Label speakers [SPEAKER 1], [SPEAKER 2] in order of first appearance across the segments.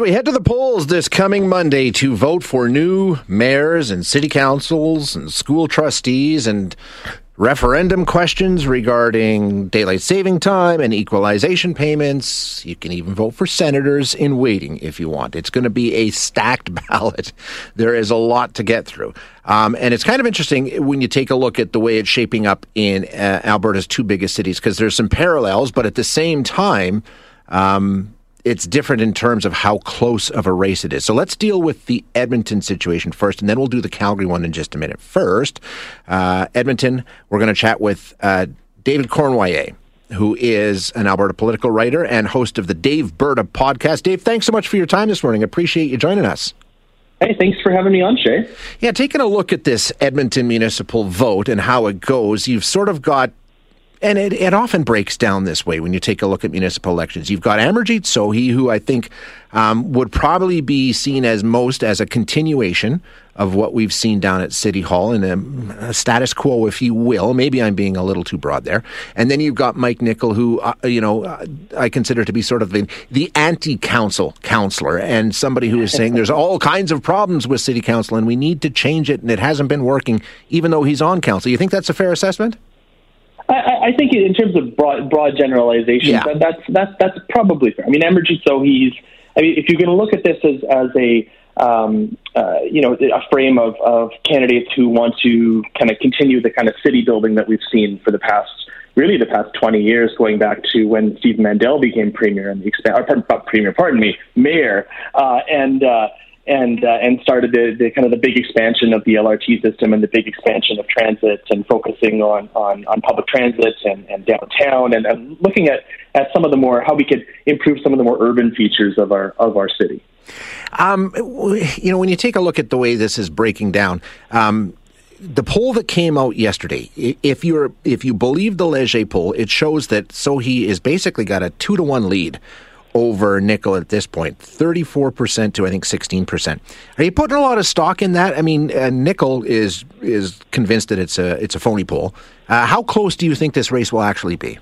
[SPEAKER 1] So we head to the polls this coming Monday to vote for new mayors and city councils and school trustees and referendum questions regarding daylight saving time and equalization payments. You can even vote for senators in waiting if you want. It's going to be a stacked ballot. There is a lot to get through. Um, and it's kind of interesting when you take a look at the way it's shaping up in uh, Alberta's two biggest cities because there's some parallels, but at the same time, um, it's different in terms of how close of a race it is. So let's deal with the Edmonton situation first, and then we'll do the Calgary one in just a minute. First, uh, Edmonton, we're going to chat with uh, David Cournoyer, who is an Alberta political writer and host of the Daveberta podcast. Dave, thanks so much for your time this morning. Appreciate you joining us.
[SPEAKER 2] Hey, thanks for having me on, Shay.
[SPEAKER 1] Yeah, taking a look at this Edmonton municipal vote and how it goes, you've sort of got and it, it often breaks down this way when you take a look at municipal elections. You've got Amarjeet Sohi, who I think um, would probably be seen as most as a continuation of what we've seen down at City Hall in a, a, status quo, if you will. Maybe I'm being a little too broad there. And then you've got Mike Nickel, who uh, you know uh, I consider to be sort of the, the anti-council counselor and somebody who is saying there's all kinds of problems with City Council and we need to change it, and it hasn't been working, even though he's on council. You think that's a fair assessment?
[SPEAKER 2] I, I think in terms of broad, broad generalizations, yeah. that's that's that's probably fair. I mean, Amarjeet Sohi's. I mean, if you're going to look at this as as a um, uh, you know a frame of, of candidates who want to kind of continue the kind of city building that we've seen for the past really the past 20 years, going back to when Stephen Mandel became premier and the expand, or pardon, premier, pardon me, mayor, uh, and. Uh, and uh, and started the, the kind of the big expansion of the LRT system and the big expansion of transit and focusing on on, on public transit and, and downtown and, and looking at, at some of the more how we could improve some of the more urban features of our of our city.
[SPEAKER 1] Um, you know, when you take a look at the way this is breaking down, um, the poll that came out yesterday, if you're if you believe the Leger poll, it shows that Sohi is basically got a two to one lead over Nickel at this point 34% to i think 16% are you putting a lot of stock in that? I mean uh, Nickel is is convinced that it's a it's a phony poll uh, how close do you think this race will actually be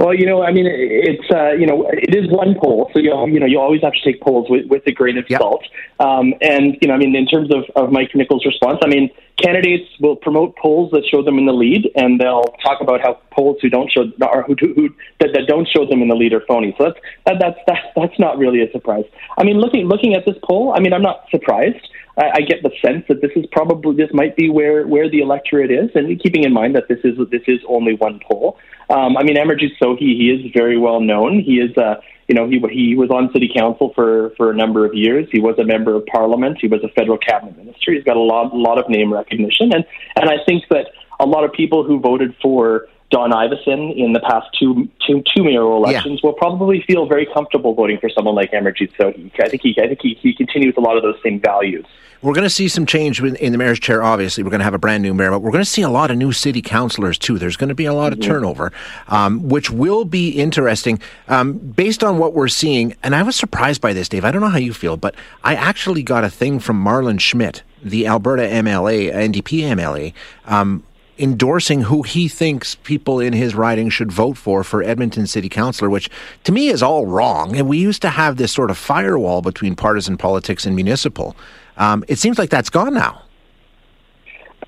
[SPEAKER 2] well, you know, I mean, it's uh, you know, it is one poll, so you you know, you always have to take polls with, with a grain of yep. salt. Um, and you know, I mean, in terms of, of Mike Nickel's response, I mean, candidates will promote polls that show them in the lead, and they'll talk about how polls who don't show or who, who that, that don't show them in the lead are phony. So that's that, that's that's that's not really a surprise. I mean, looking looking at this poll, I mean, I'm not surprised. I, I get the sense that this is probably this might be where where the electorate is, and keeping in mind that this is this is only one poll. Um, I mean, Amarjeet Sohi, he is very well known. He is uh, you know, he he was on city council for for a number of years. He was a member of parliament. He was a federal cabinet minister. He's got a lot lot of name recognition, and and I think that a lot of people who voted for Don Iveson in the past two two two mayoral elections yeah. will probably feel very comfortable voting for someone like Amarjeet Sohi. I think he I think he, he continues a lot of those same values.
[SPEAKER 1] We're going to see some change in the mayor's chair. Obviously, we're going to have a brand new mayor, but we're going to see a lot of new city councilors too. There's going to be a lot of mm-hmm. turnover, um, which will be interesting um, based on what we're seeing. And I was surprised by this, Dave. I don't know how you feel, but I actually got a thing from Marlin Schmidt, the Alberta MLA, NDP MLA. Um, endorsing who he thinks people in his riding should vote for for Edmonton City Councilor, which to me is all wrong. And we used to have this sort of firewall between partisan politics and municipal. Um, it seems like that's gone now.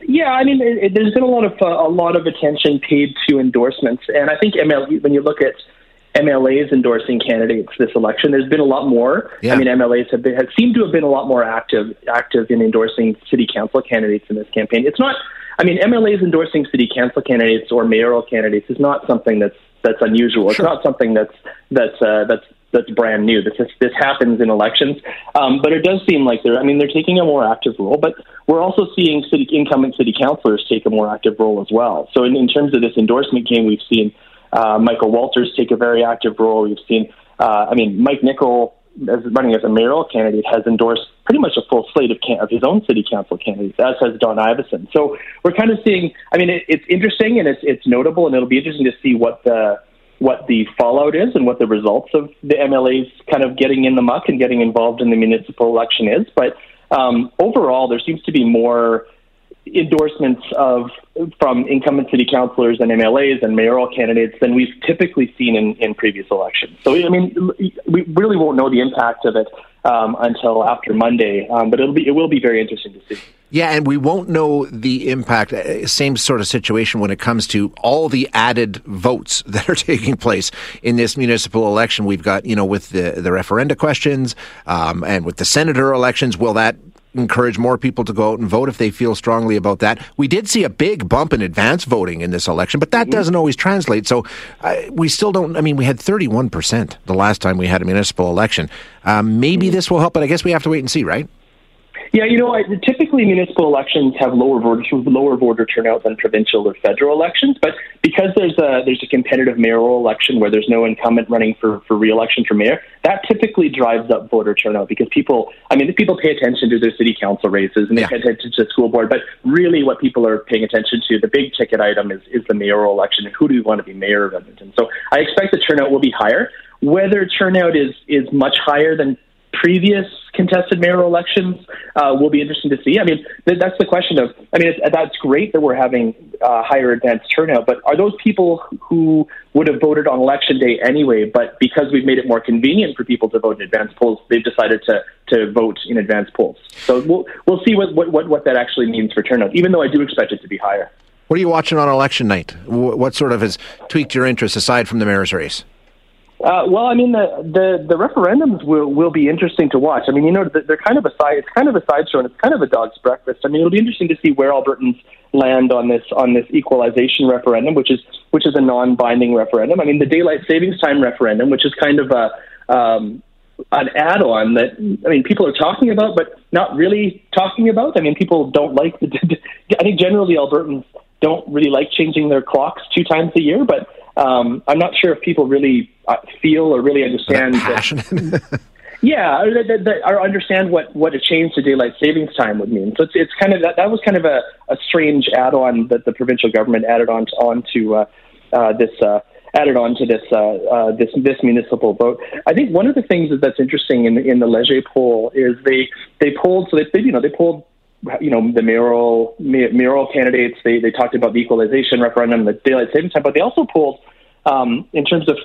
[SPEAKER 2] Yeah, I mean, it, it, there's been a lot of uh, a lot of attention paid to endorsements, and I think ML, when you look at MLAs endorsing candidates this election. There's been a lot more. Yeah. I mean, MLAs have been have seemed to have been a lot more active active in endorsing city council candidates in this campaign. It's not I mean, MLAs endorsing city council candidates or mayoral candidates is not something that's that's unusual. Sure. It's not something that's that's uh, that's that's brand new. This is, this happens in elections, um, but it does seem like they're. I mean, they're taking a more active role, but we're also seeing city incumbent city councilors take a more active role as well. So, in, in terms of this endorsement game, we've seen uh, Michael Walters take a very active role. We've seen, uh, I mean, Mike Nickel as running as a mayoral candidate, has endorsed pretty much a full slate of, can- of his own city council candidates, as has Don Iveson. So we're kind of seeing. I mean, it, it's interesting and it's it's notable, and it'll be interesting to see what the what the fallout is and what the results of the MLAs kind of getting in the muck and getting involved in the municipal election is. But um, overall, there seems to be more endorsements of from incumbent city councilors and MLAs and mayoral candidates than we've typically seen in, in previous elections. So I mean, we really won't know the impact of it um, until after Monday. Um, but it'll be it will be very interesting to see.
[SPEAKER 1] Yeah, and we won't know the impact. Uh, same sort of situation when it comes to all the added votes that are taking place in this municipal election. We've got, you know, with the the referenda questions um, and with the senator elections. Will that encourage more people to go out and vote if they feel strongly about that. We did see a big bump in advance voting in this election, but that mm-hmm. doesn't always translate. So uh, we still don't. I mean, we had 31% the last time we had a municipal election. Um, maybe mm-hmm. this will help, but I guess we have to wait and see, right?
[SPEAKER 2] Yeah, you know, typically municipal elections have lower voter lower voter turnout than provincial or federal elections, but because there's a there's a competitive mayoral election where there's no incumbent running for for re-election for mayor, that typically drives up voter turnout because people, I mean, people pay attention to their city council races and they yeah. pay attention to the school board, but really what people are paying attention to, the big ticket item is is the mayoral election and who do we want to be mayor of Edmonton. So I expect the turnout will be higher. Whether turnout is is much higher than previous contested mayoral elections uh, will be interesting to see. I mean, th- that's the question of. I mean, that's great that we're having uh, higher advanced turnout, but are those people who would have voted on election day anyway? But because we've made it more convenient for people to vote in advance polls, they've decided to to vote in advance polls. So we'll we'll see what what what that actually means for turnout. Even though I do expect it to be higher.
[SPEAKER 1] What are you watching on election night? What sort of has tweaked your interest aside from the mayor's race?
[SPEAKER 2] Uh, well, I mean, the, the the referendums will will be interesting to watch. I mean, you know, they're kind of a side. It's kind of a sideshow, and it's kind of a dog's breakfast. I mean, it'll be interesting to see where Albertans land on this on this equalization referendum, which is which is a non-binding referendum. I mean, the daylight savings time referendum, which is kind of a um, an add-on that I mean people are talking about, but not really talking about. I mean, people don't like. The, I think generally Albertans don't really like changing their clocks two times a year, but um, I'm not sure if people really uh, feel or really understand.
[SPEAKER 1] That,
[SPEAKER 2] yeah, or, that, that, or understand what, what a change to daylight savings time would mean. So it's, it's kind of that, that was kind of a, a strange add-on that the provincial government added on to, on to uh, uh, this. Uh, added on to this uh, uh, this this municipal vote. I think one of the things that's interesting in in the Leger poll is they they polled so they you know they polled you know the mayoral mayoral candidates. They they talked about the equalization referendum, the daylight savings time, but they also polled um, in terms of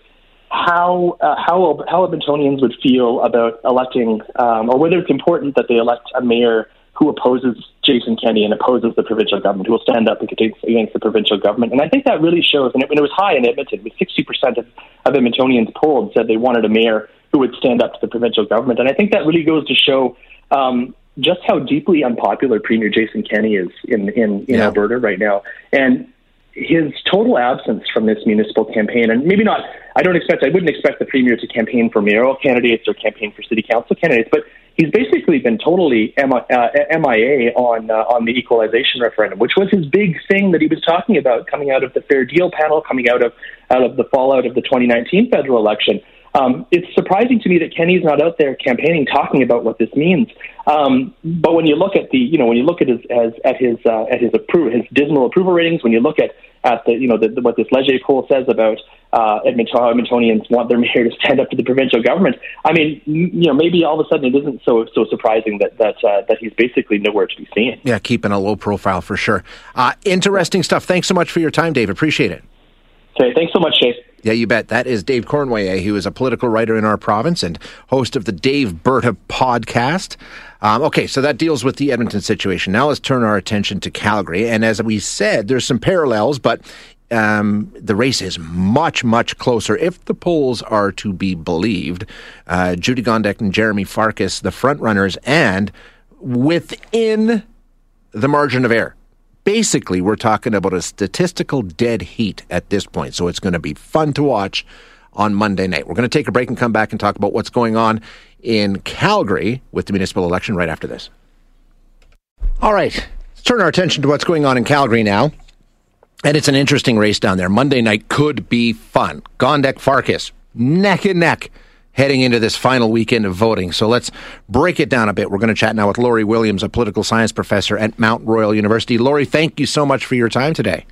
[SPEAKER 2] how uh, how how Edmontonians would feel about electing, um, or whether it's important that they elect a mayor who opposes Jason Kenney and opposes the provincial government, who will stand up against, against the provincial government. And I think that really shows, and it, and it was high in Edmonton, with 60% of, of Edmontonians polled said they wanted a mayor who would stand up to the provincial government. And I think that really goes to show um, just how deeply unpopular Premier Jason Kenney is in in, in yeah. Alberta right now, and his total absence from this municipal campaign, and maybe not. I don't expect. I wouldn't expect the premier to campaign for mayoral candidates or campaign for city council candidates, but he's basically been totally MIA uh, on uh, on the equalization referendum, which was his big thing that he was talking about coming out of the Fair Deal panel, coming out of out of the fallout of the 2019 federal election. Um, it's surprising to me that Kenney's not out there campaigning, talking about what this means. Um, but when you look at the, you know, when you look at his as, at his uh, at his approval, his dismal approval ratings, when you look at at the, you know, the, the, what this Leger poll says about uh, Edmonton, Edmontonians want their mayor to stand up to the provincial government. I mean, you know, maybe all of a sudden it isn't so so surprising that that uh, that he's basically nowhere to be seen.
[SPEAKER 1] Yeah, keeping a low profile for sure. Uh, interesting stuff. Thanks so much for your time, Dave. Appreciate it.
[SPEAKER 2] Okay, thanks so much, Chase.
[SPEAKER 1] Yeah, you bet. That is Dave Cournoyer, who is a political writer in our province and host of the Daveberta podcast. Um, okay, so that deals with the Edmonton situation. Now let's turn our attention to Calgary. And as we said, there's some parallels, but um, the race is much, much closer if the polls are to be believed. Uh, Jyoti Gondek and Jeremy Farkas, the front runners, and within the margin of error basically, we're talking about a statistical dead heat at this point. So it's going to be fun to watch on Monday night. We're going to take a break and come back and talk about what's going on in Calgary with the municipal election right after this. All right, let's turn our attention to what's going on in Calgary now. And it's an interesting race down there. Monday night could be fun. Gondek Farkas, neck and neck heading into this final weekend of voting. So let's break it down a bit. We're going to chat now with Lori Williams, a political science professor at Mount Royal University. Lori, thank you so much for your time today.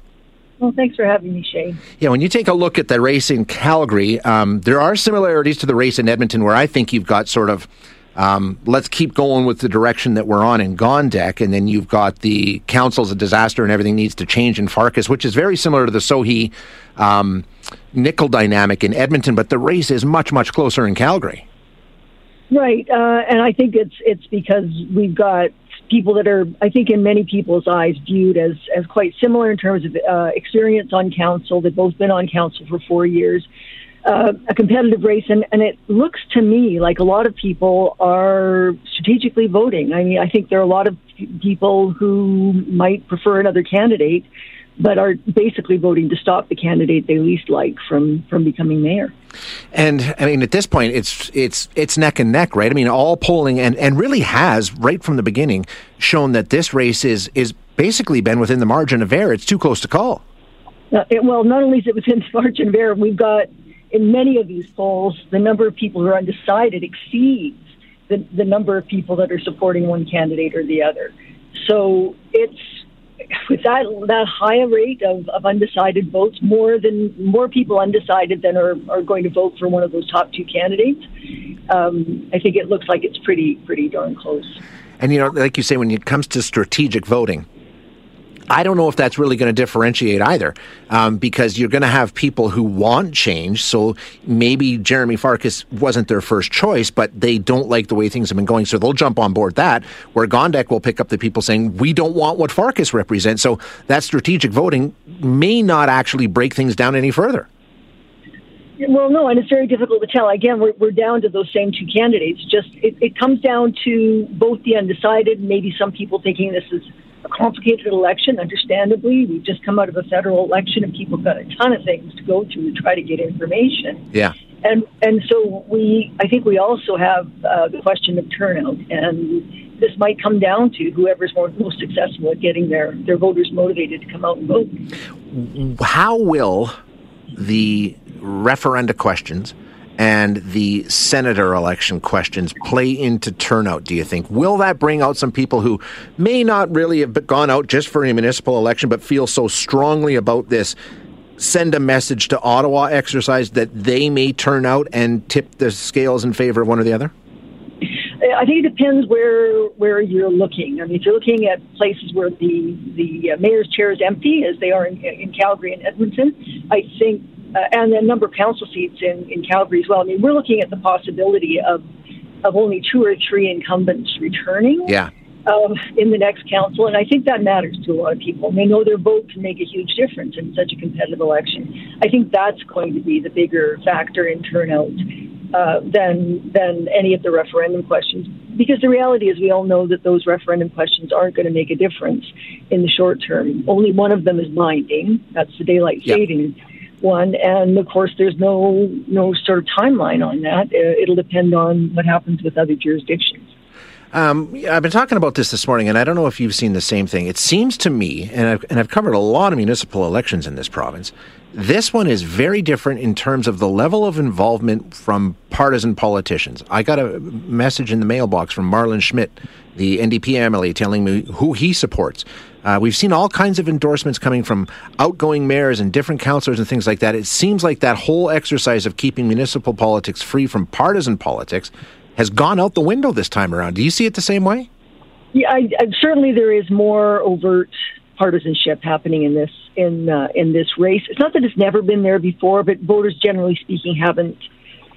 [SPEAKER 3] Well, thanks for having me, Shane.
[SPEAKER 1] Yeah, when you take a look at the race in Calgary, um, there are similarities to the race in Edmonton, where I think you've got sort of um, let's keep going with the direction that we're on in Gondek, and then you've got the council's a disaster and everything needs to change in Farkas, which is very similar to the Sohi um, Nickel dynamic in Edmonton, but the race is much, much closer in Calgary.
[SPEAKER 3] Right, uh, and I think it's it's because we've got people that are, I think, in many people's eyes, viewed as as quite similar in terms of uh, experience on council. They've both been on council for four years. Uh, a competitive race, and, and it looks to me like a lot of people are strategically voting. I mean, I think there are a lot of people who might prefer another candidate, but are basically voting to stop the candidate they least like from from becoming mayor.
[SPEAKER 1] And I mean, at this point, it's it's it's neck and neck, right? I mean, all polling and, and really has right from the beginning shown that this race is is basically been within the margin of error. It's too close to call.
[SPEAKER 3] Uh, it, well, not only is it within the margin of error, we've got in many of these polls, the number of people who are undecided exceeds the, the number of people that are supporting one candidate or the other. So it's with that that high rate of, of undecided votes, more than more people undecided than are, are going to vote for one of those top two candidates. Um, I think it looks like it's pretty pretty darn close.
[SPEAKER 1] And you know, like you say, when it comes to strategic voting, I don't know if that's really going to differentiate either, um, because you're going to have people who want change. So maybe Jeremy Farkas wasn't their first choice, but they don't like the way things have been going, so they'll jump on board that. Where Gondek will pick up the people saying we don't want what Farkas represents. So that strategic voting may not actually break things down any further.
[SPEAKER 3] Well, no, and it's very difficult to tell. Again, we're, we're down to those same two candidates. Just it, it comes down to both the undecided, maybe some people thinking this is a complicated election, understandably. We've just come out of a federal election and people got a ton of things to go through to try to get information.
[SPEAKER 1] Yeah.
[SPEAKER 3] And and so we, I think we also have uh, the question of turnout, and this might come down to whoever's more, most successful at getting their their voters motivated to come out and vote.
[SPEAKER 1] How will the referenda questions and the senator election questions play into turnout, do you think? Will that bring out some people who may not really have gone out just for a municipal election but feel so strongly about this? Send a message to Ottawa exercise that they may turn out and tip the scales in favor of one or the other?
[SPEAKER 3] I think it depends where where you're looking. I mean, if you're looking at places where the the uh, mayor's chair is empty, as they are in, in Calgary and Edmonton, I think uh, and a number of council seats in, in Calgary as well. I mean, we're looking at the possibility of of only two or three incumbents returning.
[SPEAKER 1] Yeah.
[SPEAKER 3] Um, in the next council, and I think that matters to a lot of people. They know their vote can make a huge difference in such a competitive election. I think that's going to be the bigger factor in turnout uh, than than any of the referendum questions. Because the reality is, we all know that those referendum questions aren't going to make a difference in the short term. Only one of them is binding. That's the daylight saving one, and of course, there's no no sort of timeline on that. Uh, it'll depend on what happens with other jurisdictions.
[SPEAKER 1] Um, I've been talking about this this morning, and I don't know if you've seen the same thing. It seems to me, and I've, and I've covered a lot of municipal elections in this province. This one is very different in terms of the level of involvement from partisan politicians. I got a message in the mailbox from Marlin Schmidt, the NDP MLA, telling me who he supports. Uh, we've seen all kinds of endorsements coming from outgoing mayors and different councillors and things like that. It seems like that whole exercise of keeping municipal politics free from partisan politics has gone out the window this time around. Do you see it the same way?
[SPEAKER 3] Yeah, I, I, certainly there is more overt partisanship happening in this in uh, in this race. It's not that it's never been there before, but voters, generally speaking, haven't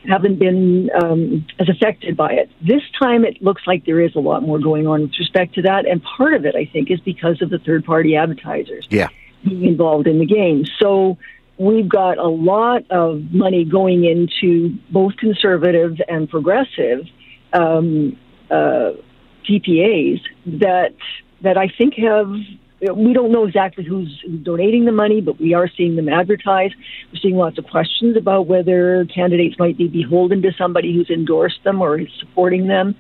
[SPEAKER 3] haven't been um, as affected by it. This time, it looks like there is a lot more going on with respect to that, and part of it, I think, is because of the third party advertisers
[SPEAKER 1] yeah.
[SPEAKER 3] being involved in the game. So we've got a lot of money going into both conservative and progressive um, uh, TPAs that that I think have we don't know exactly who's donating the money, but we are seeing them advertise. We're seeing lots of questions about whether candidates might be beholden to somebody who's endorsed them or is supporting them.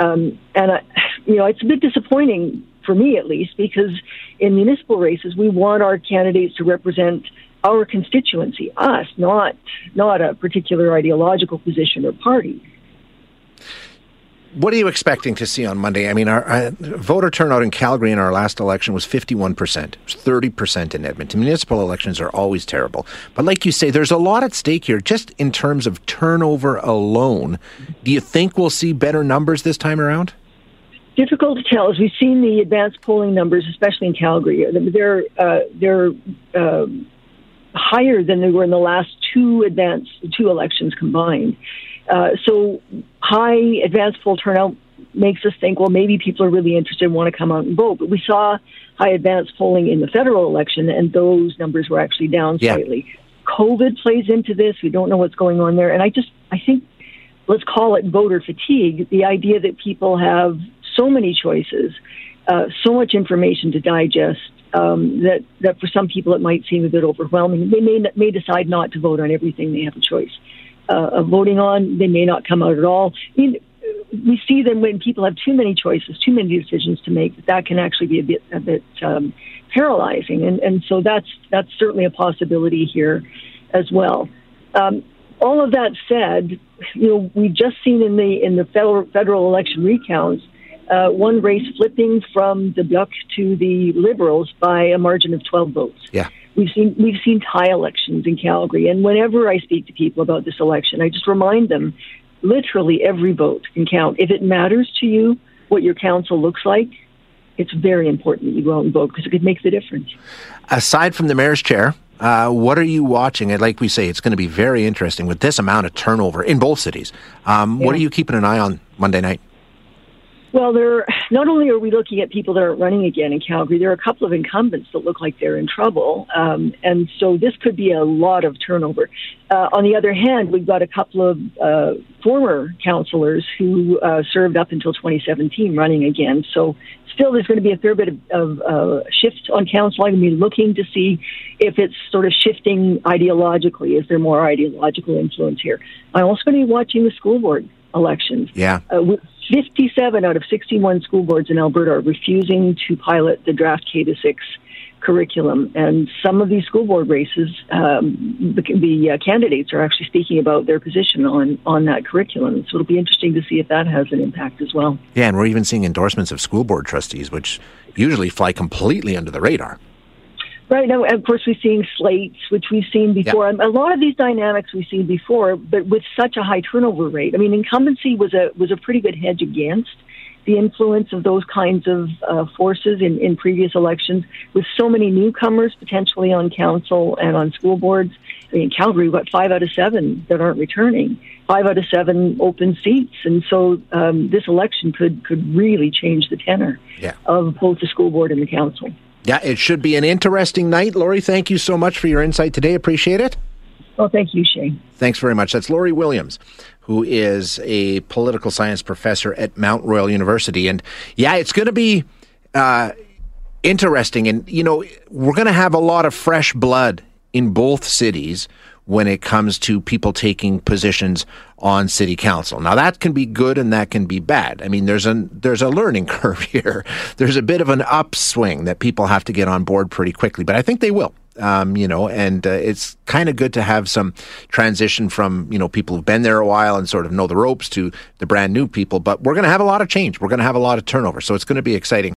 [SPEAKER 3] Um, and, I, you know, it's a bit disappointing for me at least because in municipal races, we want our candidates to represent our constituency, us, not, not a particular ideological position or party
[SPEAKER 1] what are you expecting to see on Monday? I mean, our, our, voter turnout in Calgary in our last election was 51%. It was 30% in Edmonton. Municipal elections are always terrible. But like you say, there's a lot at stake here just in terms of turnover alone. Do you think we'll see better numbers this time around?
[SPEAKER 3] Difficult to tell. As we've seen the advanced polling numbers, especially in Calgary, they're, uh, they're uh, higher than they were in the last two advanced two elections combined. Uh, so high advanced poll turnout makes us think, well, maybe people are really interested and want to come out and vote. But we saw high advanced polling in the federal election, and those numbers were actually down
[SPEAKER 1] Yeah.
[SPEAKER 3] slightly. COVID plays into this. We don't know what's going on there. And I just, I think, let's call it voter fatigue the idea that people have so many choices, uh, so much information to digest. Um, that that for some people it might seem a bit overwhelming. They may may decide not to vote on everything they have a choice uh, voting on. They may not come out at all. I mean, we see them when people have too many choices, too many decisions to make. That can actually be a bit a bit um, paralyzing, and and so that's that's certainly a possibility here as well. Um, all of that said, you know, we've just seen in the in the federal federal election recounts. Uh, one race flipping from the Bloc to the Liberals by a margin of 12 votes.
[SPEAKER 1] Yeah.
[SPEAKER 3] We've seen we've seen tie elections in Calgary, and whenever I speak to people about this election, I just remind them, literally every vote can count. If it matters to you what your council looks like, it's very important that you go out and vote because it could make the difference.
[SPEAKER 1] Aside from the mayor's chair, uh, what are you watching? And like we say, it's going to be very interesting with this amount of turnover in both cities. Um, What are you keeping an eye on Monday night?
[SPEAKER 3] Well, there. Not only are we looking at people that are running again in Calgary, there are a couple of incumbents that look like they're in trouble, um, and so this could be a lot of turnover. Uh, on the other hand, we've got a couple of uh, former councillors who uh, served up until 2017 running again. So still, there's going to be a fair bit of, of uh, shift on council. I'm going to be looking to see if it's sort of shifting ideologically. Is there more ideological influence here? I'm also going to be watching the school board elections.
[SPEAKER 1] Yeah.
[SPEAKER 3] Uh, 57 out of 61 school boards in Alberta are refusing to pilot the draft K to 6 curriculum. And some of these school board races, um, the, the uh, candidates are actually speaking about their position on, on that curriculum. So it'll be interesting to see if that has an impact as well.
[SPEAKER 1] Yeah, and we're even seeing endorsements of school board trustees, which usually fly completely under the radar.
[SPEAKER 3] Right now, of course, we're seeing slates, which we've seen before. A lot of these dynamics we've seen before, but with such a high turnover rate. I mean, incumbency was a was a pretty good hedge against the influence of those kinds of uh, forces in, in previous elections. With so many newcomers potentially on council and on school boards, I mean, in Calgary, we've got five out of seven that aren't returning, five out of seven open seats, and so um, this election could could really change the tenor
[SPEAKER 1] Yeah.
[SPEAKER 3] of both the school board and the council.
[SPEAKER 1] Yeah, it should be an interesting night. Lori, thank you so much for your insight today. Appreciate it.
[SPEAKER 3] Well, thank you, Shane.
[SPEAKER 1] Thanks very much. That's Lori Williams, who is a political science professor at Mount Royal University. And yeah, it's going to be uh, interesting. And, you know, we're going to have a lot of fresh blood in both cities when it comes to people taking positions on city council. Now that can be good and that can be bad. I mean, there's a there's a learning curve here. There's a bit of an upswing that people have to get on board pretty quickly, but I think they will. Um, you know, and uh, it's kind of good to have some transition from you know people who've been there a while and sort of know the ropes to the brand new people. But we're going to have a lot of change. We're going to have a lot of turnover, so it's going to be exciting.